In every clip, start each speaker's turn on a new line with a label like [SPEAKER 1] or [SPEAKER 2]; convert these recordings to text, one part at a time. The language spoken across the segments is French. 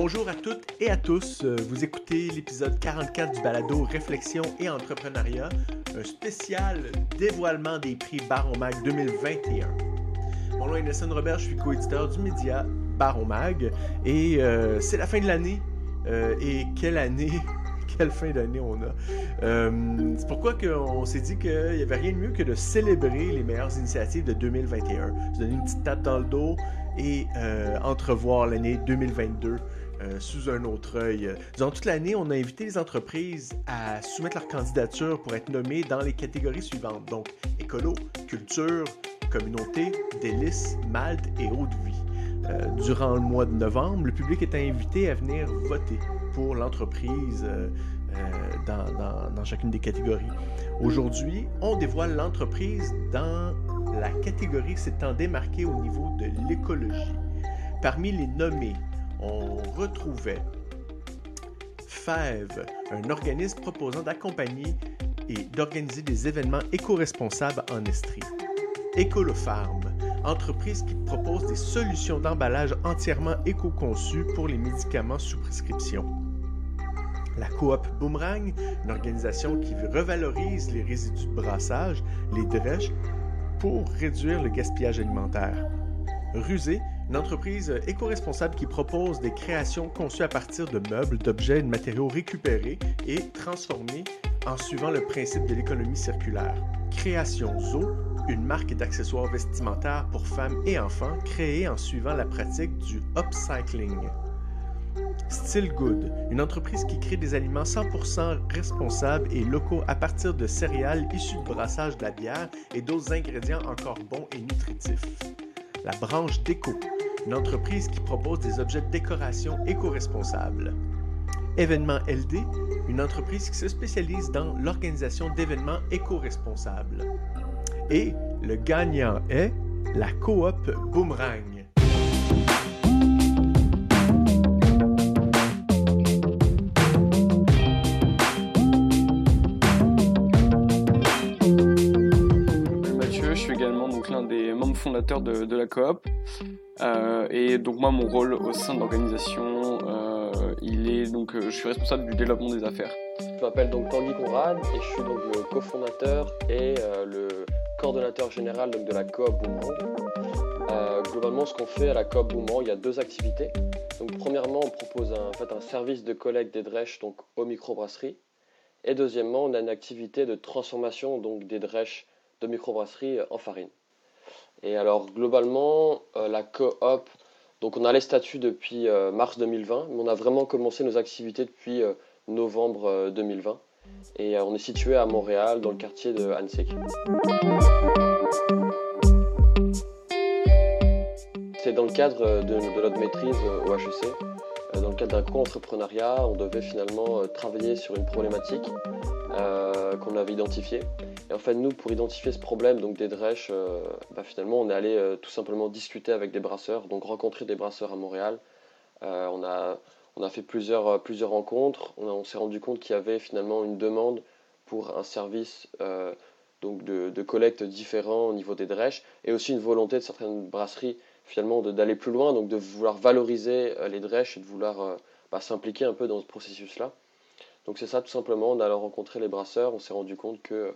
[SPEAKER 1] Bonjour à toutes et à tous. Euh, vous écoutez l'épisode 44 du balado Réflexion et entrepreneuriat, un spécial dévoilement des prix Baron Mag 2021. Mon nom est Nelson Robert, je suis co-éditeur du média Baron Mag et euh, c'est la fin de l'année. Euh, et quelle année quelle fin d'année on a. C'est pourquoi on s'est dit qu'il n'y avait rien de mieux que de célébrer les meilleures initiatives de 2021. Se donner une petite tape dans le dos et entrevoir l'année 2022 euh, sous un autre œil. Durant toute l'année, on a invité les entreprises à soumettre leur candidature pour être nommées dans les catégories suivantes. Donc, écolo, culture, communauté, délices, malte et eau de vie. durant le mois de novembre, le public est invité à venir voter pour l'entreprise euh, euh, dans, chacune des catégories. Aujourd'hui, on dévoile l'entreprise dans la catégorie s'étant démarquée au niveau de l'écologie. Parmi les nommés, on retrouvait FEV, un organisme proposant d'accompagner et d'organiser des événements éco-responsables en Estrie. Ecolofarm, entreprise qui propose des solutions d'emballage entièrement éco-conçues pour les médicaments sous prescription la coop Boomerang, une organisation qui revalorise les résidus de brassage, les drèches, pour réduire le gaspillage alimentaire. Rusé, une entreprise éco-responsable qui propose des créations conçues à partir de meubles, d'objets et de matériaux récupérés et transformés en suivant le principe de l'économie circulaire. Création Zo, une marque d'accessoires vestimentaires pour femmes et enfants créée en suivant la pratique du upcycling. Still Good, une entreprise qui crée des aliments 100% responsables et locaux à partir de céréales issues de brassage de la bière et d'autres ingrédients encore bons et nutritifs. La branche Déco, une entreprise qui propose des objets de décoration éco-responsables. Événement LD, une entreprise qui se spécialise dans l'organisation d'événements éco-responsables. Et le gagnant est la coop Boomerang
[SPEAKER 2] fondateur de, la coop. Euh, et donc moi, mon rôle au sein de l'organisation, euh, il est donc euh, je suis responsable du développement des affaires.
[SPEAKER 3] Je m'appelle donc Tanguy Conrad et je suis donc le cofondateur et le coordonnateur général de la coop Boomerang. globalement, ce qu'on fait à la coop Boomerang, il y a deux activités. Donc premièrement, on propose un, en fait, un service de collecte des drèches donc aux microbrasseries. Et deuxièmement, on a une activité de transformation donc des drèches de microbrasserie en farine. Et alors globalement, euh, la coop, donc on a les statuts depuis euh, mars 2020, mais on a vraiment commencé nos activités depuis euh, novembre 2020. Et on est situé à Montréal, dans le quartier de Hansek. C'est dans le cadre de, notre maîtrise au HEC. Dans le cadre d'un co-entrepreneuriat, on devait finalement travailler sur une problématique qu'on avait identifiée. Et en fait, nous, pour identifier ce problème donc des drèches, euh, bah, finalement, on est allé euh, tout simplement discuter avec des brasseurs, donc rencontrer des brasseurs à Montréal. Euh, on, a, on a fait plusieurs, plusieurs rencontres. On, s'est rendu compte qu'il y avait finalement une demande pour un service donc de, collecte différent au niveau des drèches et aussi une volonté de certaines brasseries finalement d'aller plus loin, donc de vouloir valoriser les drèches et de vouloir bah, s'impliquer un peu dans ce processus-là. Donc c'est ça tout simplement, on a rencontré les brasseurs, on s'est rendu compte que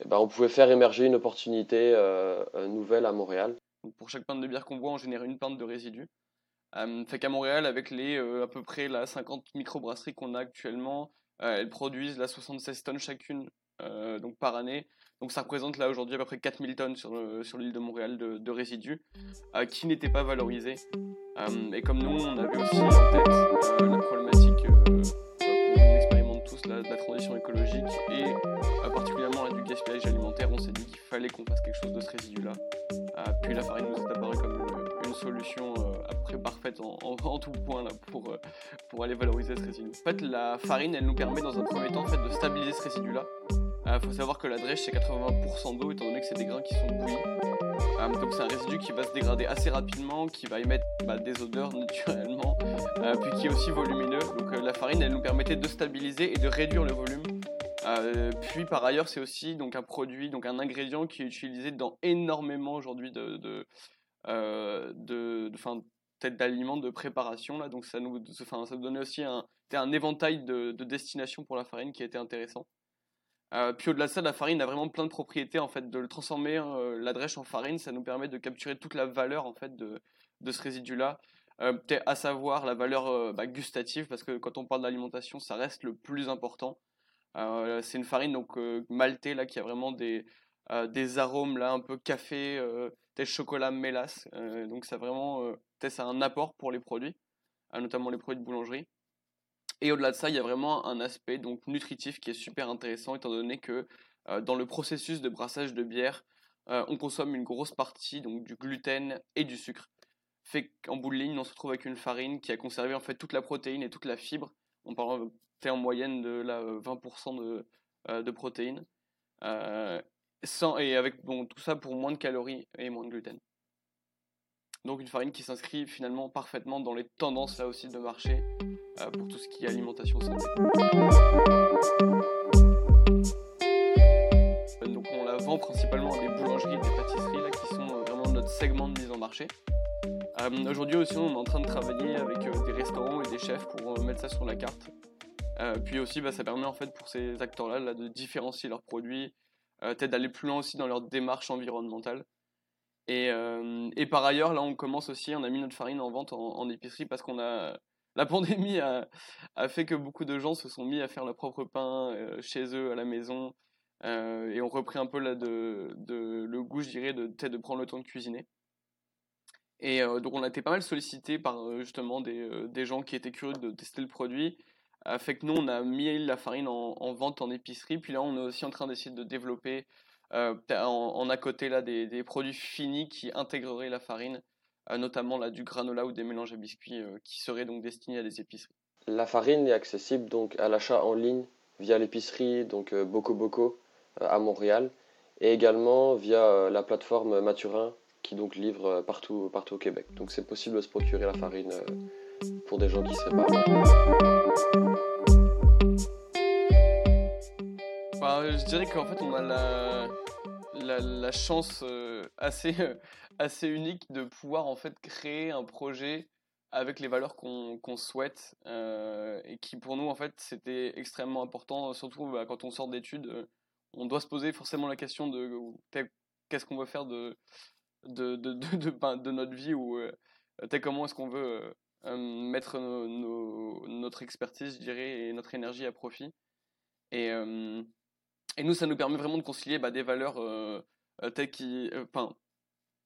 [SPEAKER 3] eh ben, on pouvait faire émerger une opportunité euh, euh, nouvelle à Montréal.
[SPEAKER 2] pour chaque pinte de bière qu'on boit, on génère une pinte de résidus. Euh, fait qu'à Montréal, avec les à peu près la 50 microbrasseries qu'on a actuellement, elles produisent la 76 tonnes chacune donc par année. Donc ça représente là aujourd'hui à peu près 4000 tonnes sur, l'île de Montréal de, résidus qui n'étaient pas valorisés. et comme nous, on avait aussi en tête la problématique la, la transition écologique et particulièrement du gaspillage alimentaire, on s'est dit qu'il fallait qu'on fasse quelque chose de ce résidu-là. Euh, puis la farine nous est apparue comme une, solution euh, après parfaite en, tout point là, pour, euh, pour aller valoriser ce résidu. En fait, la farine, elle nous permet dans un premier temps en fait, de stabiliser ce résidu-là. Il faut savoir que la drèche, c'est 80% d'eau, étant donné que c'est des grains qui sont bouillis. Donc c'est un résidu qui va se dégrader assez rapidement, qui va émettre bah, des odeurs naturellement, puis qui est aussi volumineux. Donc la farine, elle nous permettait de stabiliser et de réduire le volume euh, puis par ailleurs, c'est aussi donc un produit, donc un ingrédient qui est utilisé dans énormément aujourd'hui de, de, euh, de, peut-être d'aliments de préparation là, donc ça nous, enfin, ça donnait aussi un, un éventail de destinations pour la farine qui était intéressant. Euh, puis au-delà de ça, la farine a vraiment plein de propriétés en fait. De le transformer euh, la drèche en farine, ça nous permet de capturer toute la valeur en fait de, ce résidu-là. Euh, à savoir la valeur bah, gustative, parce que quand on parle d'alimentation, ça reste le plus important. c'est une farine donc maltée là qui a vraiment des, des arômes là un peu café, chocolat mélasse. donc ça vraiment, ça a un apport pour les produits, notamment les produits de boulangerie. Et au-delà de ça, il y a vraiment un aspect donc nutritif qui est super intéressant étant donné que euh, dans le processus de brassage de bière, euh, on consomme une grosse partie donc du gluten et du sucre. Fait qu'en bout de ligne, on se retrouve avec une farine qui a conservé en fait toute la protéine et toute la fibre. On parle en moyenne de la 20% de, euh, de protéines. et avec bon, tout ça pour moins de calories et moins de gluten. Donc une farine qui s'inscrit finalement parfaitement dans les tendances là aussi de marché euh, pour tout ce qui est alimentation santé. Donc on la vend principalement à des boulangeries des pâtisseries là, qui sont euh, vraiment notre segment de mise en marché. Euh, aujourd'hui aussi on est en train de travailler avec des restaurants et des chefs pour mettre ça sur la carte. puis aussi bah, ça permet en fait pour ces acteurs là, là de différencier leurs produits, peut-être d'aller plus loin aussi dans leur démarche environnementale. Et, et, par ailleurs, là, on commence aussi, on a mis notre farine en vente en épicerie parce qu'on a, la pandémie a, fait que beaucoup de gens se sont mis à faire leur propre pain euh, chez eux, à la maison, euh, et ont repris un peu là de, le goût, je dirais, de, de prendre le temps de cuisiner. Et euh, donc on a été pas mal sollicité par justement des, gens qui étaient curieux de tester le produit. fait que nous, on a mis la farine en, vente en épicerie. Puis là, on est aussi en train d'essayer de développer en, à côté là, des, produits finis qui intégreraient la farine euh, notamment là, du granola ou des mélanges à biscuits euh, qui seraient donc destinés à des épiceries.
[SPEAKER 3] La farine est accessible donc à l'achat en ligne via l'épicerie donc euh, Boco Boco à Montréal et également via la plateforme Maturin qui donc livre partout, partout au Québec. Donc c'est possible de se procurer la farine pour des gens qui seraient pas.
[SPEAKER 2] Je dirais qu'en fait on a la, chance assez, assez unique de pouvoir en fait créer un projet avec les valeurs qu'on souhaite euh, et qui pour nous en fait c'était extrêmement important surtout bah, quand on sort d'études euh, on doit se poser forcément la question de qu'est-ce qu'on veut faire de de, de, de, ben, de, notre vie ou euh, comment est-ce qu'on veut mettre notre expertise je dirais et notre énergie à profit. Et, et nous ça nous permet vraiment de concilier bah, des valeurs telles qui enfin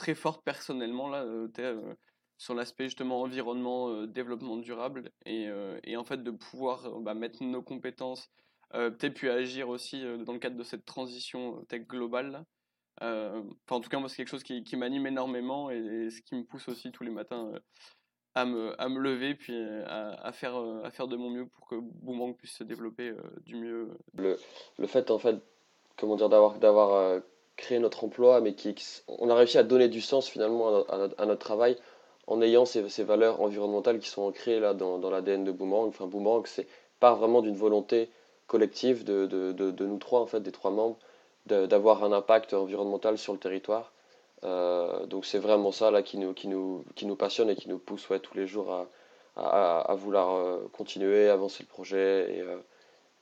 [SPEAKER 2] très forte personnellement là, euh, euh, sur l'aspect justement environnement, euh, développement durable et, et, en fait de pouvoir bah, mettre nos compétences, peut-être puis agir aussi dans le cadre de cette transition tech globale. En tout cas, moi, c'est quelque chose qui, qui m'anime énormément et, ce qui me pousse aussi tous les matins à, me, à me lever puis à, à, faire, à faire de mon mieux pour que Boomerang puisse se développer du mieux.
[SPEAKER 3] Le, le fait, en fait, comment dire, d'avoir, d'avoir créer notre emploi, mais qui, on a réussi à donner du sens finalement à, notre, travail en ayant ces, ces, valeurs environnementales qui sont ancrées là dans, dans l'ADN de Boomerang. Enfin, Boomerang, c'est part vraiment d'une volonté collective de, de, de, nous trois, en fait, des trois membres, d'avoir un impact environnemental sur le territoire. Euh, donc c'est vraiment ça là qui nous, qui, nous, qui nous passionne et qui nous pousse ouais, tous les jours à, à, vouloir euh, continuer, avancer le projet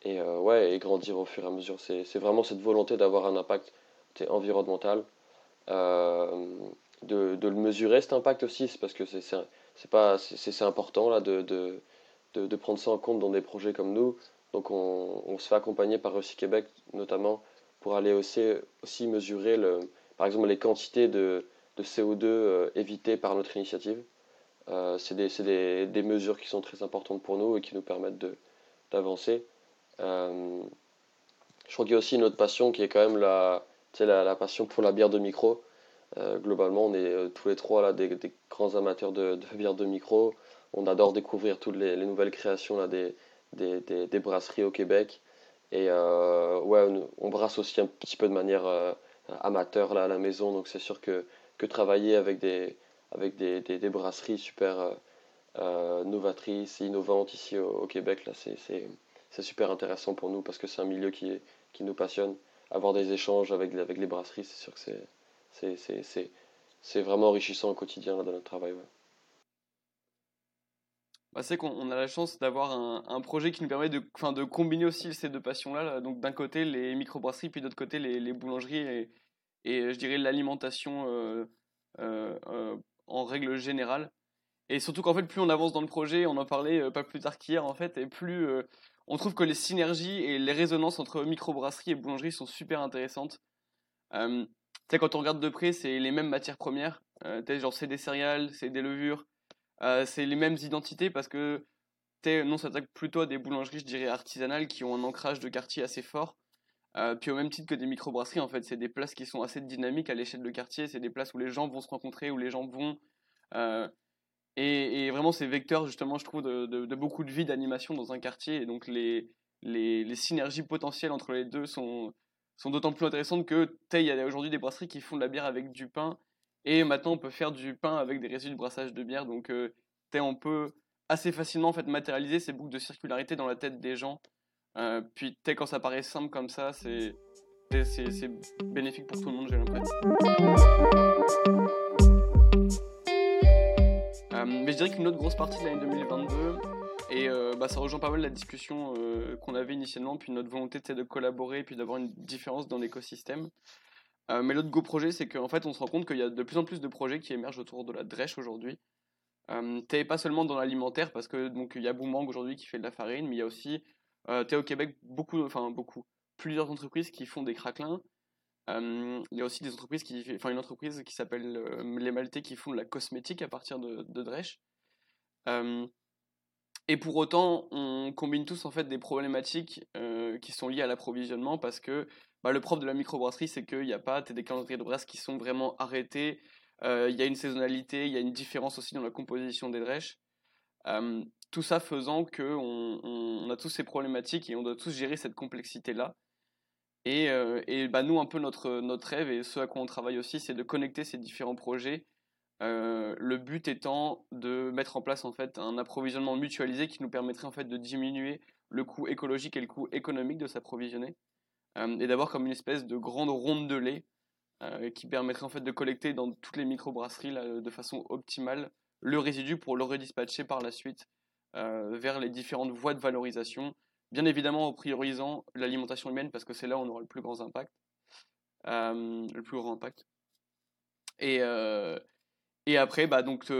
[SPEAKER 3] et, euh, ouais, et grandir au fur et à mesure. C'est vraiment cette volonté d'avoir un impact environnemental. De, de, le mesurer cet impact aussi, parce que c'est important là de, de, de, prendre ça en compte dans des projets comme nous. Donc on, on se fait accompagner par Russie Québec notamment pour aller aussi, aussi mesurer le, par exemple les quantités de, de CO2 euh, évitées par notre initiative. Euh, c'est des, des, des, mesures qui sont très importantes pour nous et qui nous permettent d'avancer. Euh, je crois qu'il y a aussi une autre passion qui est quand même la, la, passion pour la bière de micro. Globalement, on est tous les trois là, des, grands amateurs de, bière de micro. On adore découvrir toutes les, nouvelles créations là, des, des, brasseries au Québec. Et ouais, on, brasse aussi un petit peu de manière amateur là, à la maison. Donc c'est sûr que, que travailler avec des, avec des, brasseries super novatrices, innovantes ici au, Québec, là, c'est super intéressant pour nous parce que c'est un milieu qui, qui nous passionne avoir des échanges avec, avec les brasseries, c'est sûr que c'est, c'est, vraiment enrichissant au quotidien dans notre travail.
[SPEAKER 2] Bah, c'est qu'on a la chance d'avoir un, projet qui nous permet de, combiner aussi ces deux passions-là. Donc d'un côté les microbrasseries, puis d'autre côté les, boulangeries et, et, je dirais l'alimentation euh, euh, euh, en règle générale. Et surtout qu'en fait, plus on avance dans le projet, on en parlait pas plus tard qu'hier en fait, et plus on trouve que les synergies et les résonances entre microbrasserie et boulangerie sont super intéressantes. tu sais, quand on regarde de près, c'est les mêmes matières premières. c'est des céréales, c'est des levures, euh, c'est les mêmes identités parce que non, s'attaque plutôt à des boulangeries, je dirais, artisanales qui ont un ancrage de quartier assez fort. Euh, puis au même titre que des microbrasseries, en fait, c'est des places qui sont assez dynamiques à l'échelle de quartier. C'est des places où les gens vont se rencontrer, où les gens vont. Euh, et, vraiment, c'est vecteur, justement, je trouve, de, beaucoup de vie, d'animation dans un quartier. Et donc, les, les, synergies potentielles entre les deux sont, sont d'autant plus intéressantes que, il y a aujourd'hui des brasseries qui font de la bière avec du pain et maintenant, on peut faire du pain avec des résidus de brassage de bière. Donc, euh, on peut assez facilement en fait, matérialiser ces boucles de circularité dans la tête des gens. Euh, puis, quand ça paraît simple comme ça, c'est bénéfique pour tout le monde, j'ai l'impression. Euh, mais je dirais qu'une autre grosse partie de l'année 2022, et bah, ça rejoint pas mal la discussion qu'on avait initialement, puis notre volonté de collaborer, puis d'avoir une différence dans l'écosystème. Euh, mais l'autre gros projet, c'est qu'en fait, on se rend compte qu'il y a de plus en plus de projets qui émergent autour de la drèche aujourd'hui. Euh, t'es pas seulement dans l'alimentaire, parce que y a Boomang aujourd'hui qui fait de la farine, mais il y a aussi, euh, t'es au Québec, beaucoup, enfin beaucoup, plusieurs entreprises qui font des craquelins. Euh, il y a aussi des entreprises qui, enfin une entreprise qui s'appelle Les Maltais qui font de la cosmétique à partir de, de drèche. Et pour autant, on combine tous en fait des problématiques qui sont liées à l'approvisionnement parce que bah, le propre de la microbrasserie, c'est qu'il n'y a pas des calendriers de brasse qui sont vraiment arrêtés. Euh, il y a une saisonnalité, il y a une différence aussi dans la composition des drèches. Euh, tout ça faisant qu'on on, a tous ces problématiques et on doit tous gérer cette complexité-là. Et, euh, et bah, nous, un peu notre, notre rêve et ce à quoi on travaille aussi, c'est de connecter ces différents projets. Le but étant de mettre en place en fait un approvisionnement mutualisé qui nous permettrait en fait de diminuer le coût écologique et le coût économique de s'approvisionner. Euh, et d'avoir comme une espèce de grande ronde de lait euh, qui permettrait en fait de collecter dans toutes les microbrasseries de façon optimale le résidu pour le redispatcher par la suite euh, vers les différentes voies de valorisation, bien évidemment en priorisant l'alimentation humaine parce que c'est là où on aura le plus grand impact. le plus grand impact. Et, et après, bah, donc,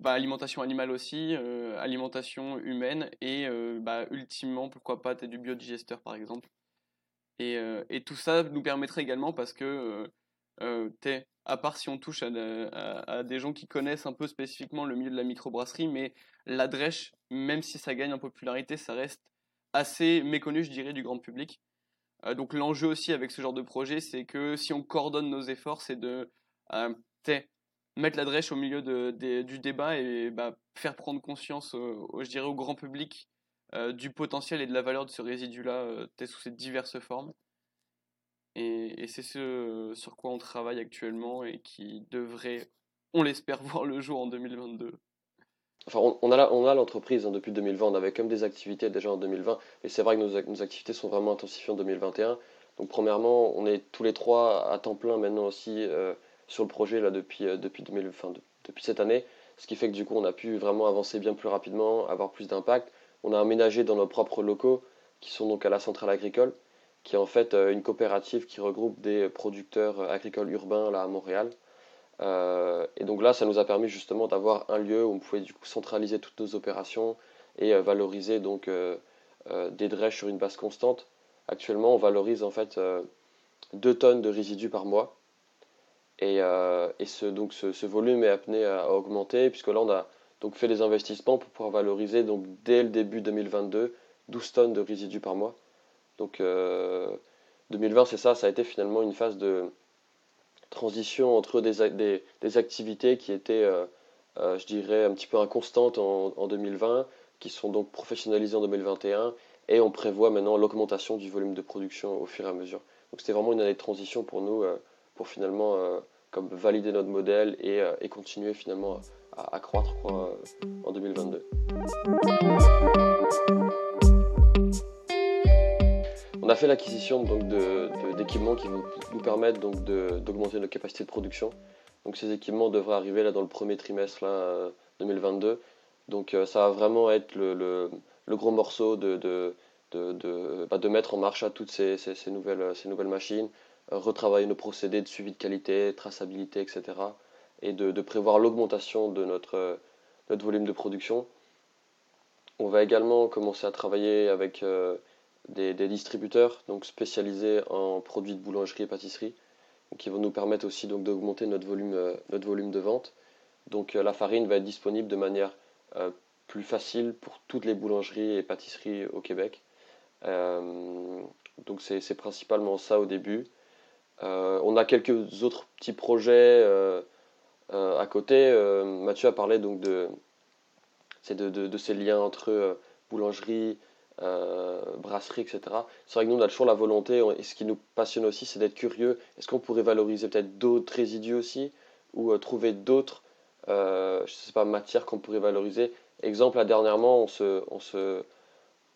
[SPEAKER 2] bah, alimentation animale aussi, alimentation humaine et bah, ultimement, pourquoi pas, du biodigesteur par exemple. Euh, et, tout ça nous permettrait également parce que, euh, euh, à part si on touche à, des gens qui connaissent un peu spécifiquement le milieu de la microbrasserie, mais la drèche, même si ça gagne en popularité, ça reste assez méconnu, je dirais, du grand public. donc l'enjeu aussi avec ce genre de projet, c'est que si on coordonne nos efforts, c'est de mettre la drèche au milieu du débat et bah, faire prendre conscience, je dirais, au grand public euh, du potentiel et de la valeur de ce résidu-là euh, sous ses diverses formes. Et, c'est ce sur quoi on travaille actuellement et qui devrait, on l'espère, voir le jour en 2022.
[SPEAKER 3] Enfin, on, on a l'entreprise hein, depuis 2020, on avait comme des activités déjà en 2020, mais c'est vrai que nos, nos, activités sont vraiment intensifiées en 2021. Donc premièrement, on est tous les trois à temps plein maintenant aussi euh, sur le projet là, depuis, depuis, 2000, depuis cette année, ce qui fait que du coup on a pu vraiment avancer bien plus rapidement, avoir plus d'impact. On a aménagé dans nos propres locaux, qui sont donc à la centrale agricole, qui est en fait euh, une coopérative qui regroupe des producteurs agricoles urbains là à Montréal. Euh, et donc là, ça nous a permis justement d'avoir un lieu où on pouvait du coup centraliser toutes nos opérations et euh, valoriser donc des drèches sur une base constante. Actuellement, on valorise en fait 2 tonnes de résidus par mois. Et, ce, donc ce, volume est amené à augmenter, puisque là, on a donc fait des investissements pour pouvoir valoriser donc dès le début 2022 12 tonnes de résidus par mois. Donc 2020 euh, c'est ça, ça a été finalement une phase de transition entre des, activités qui étaient, euh, euh, je dirais, un petit peu inconstantes en, 2020, qui sont donc professionnalisées en 2021, et on prévoit maintenant l'augmentation du volume de production au fur et à mesure. Donc c'était vraiment une année de transition pour nous, pour finalement comme valider notre modèle et, et continuer finalement à, croître euh, en 2022. On a fait l'acquisition d'équipements qui vont nous permettre d'augmenter notre capacité de production. Donc ces équipements devraient arriver là dans le premier trimestre là, 2022. Euh, Donc ça va vraiment être le, gros morceau bah, de, mettre en marche à toutes ces nouvelles machines, retravailler nos procédés de suivi de qualité, traçabilité, etc. Et de, prévoir l'augmentation de notre, notre volume de production. On va également commencer à travailler avec des, distributeurs donc spécialisés en produits de boulangerie et pâtisserie qui vont nous permettre aussi donc d'augmenter notre volume, euh, notre volume de vente. Donc euh, la farine va être disponible de manière euh, plus facile pour toutes les boulangeries et pâtisseries au Québec. donc c'est principalement ça au début. On a quelques autres petits projets à côté. Mathieu a parlé donc de, de, de, ces liens entre boulangerie, euh, brasserie, etc. C'est vrai que nous, on a toujours la volonté, et ce qui nous passionne aussi, c'est d'être curieux. Est-ce qu'on pourrait valoriser peut-être d'autres résidus aussi, ou euh, trouver d'autres, euh, je sais pas, matières qu'on pourrait valoriser? Exemple, là, dernièrement, on se, on, se,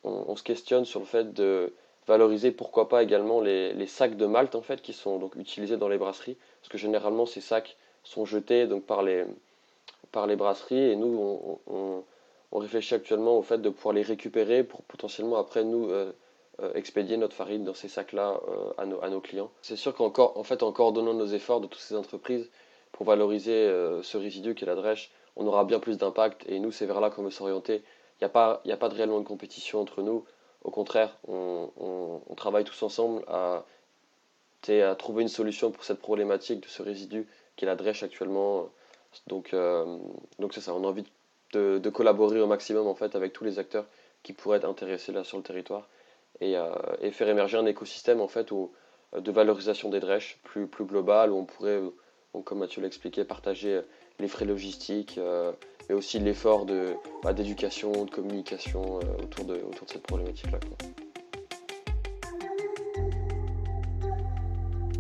[SPEAKER 3] on, se questionne sur le fait de valoriser, pourquoi pas également les, sacs de malt, en fait, qui sont donc utilisés dans les brasseries, parce que généralement, ces sacs sont jetés donc, par, les, par les brasseries, et nous, on on réfléchit actuellement au fait de pouvoir les récupérer pour potentiellement après nous euh, euh, expédier notre farine dans ces sacs-là euh, à, nos, à, nos, clients. C'est sûr qu'en en fait, en coordonnant nos efforts de toutes ces entreprises pour valoriser ce résidu qui est la drèche, on aura bien plus d'impact et nous, c'est vers là qu'on veut s'orienter. Il n'y a, pas, a pas de réellement de compétition entre nous. Au contraire, on, travaille tous ensemble à, trouver une solution pour cette problématique de ce résidu qui est la drèche actuellement. Donc, donc c'est ça, on a envie de collaborer au maximum en fait avec tous les acteurs qui pourraient être intéressés là sur le territoire et, euh, faire émerger un écosystème en fait euh, de valorisation des drèches plus, plus global où on pourrait, comme Mathieu l'expliquait, partager les frais logistiques, euh, mais aussi l'effort de, bah, d'éducation, de communication autour, de, autour de cette problématique-là.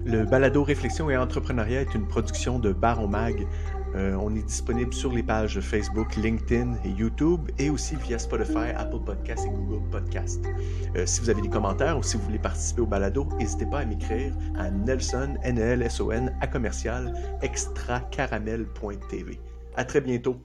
[SPEAKER 1] Le balado Réflexion et entrepreneuriat est une production de Baron Mag euh, on est disponible sur les pages Facebook, LinkedIn et YouTube et aussi via Spotify, Apple Podcasts et Google Podcasts. Euh, si vous avez des commentaires ou si vous voulez participer au balado, n'hésitez pas à m'écrire à Nelson, N -L -S -O -N, à commercial, extracaramel.tv. À très bientôt.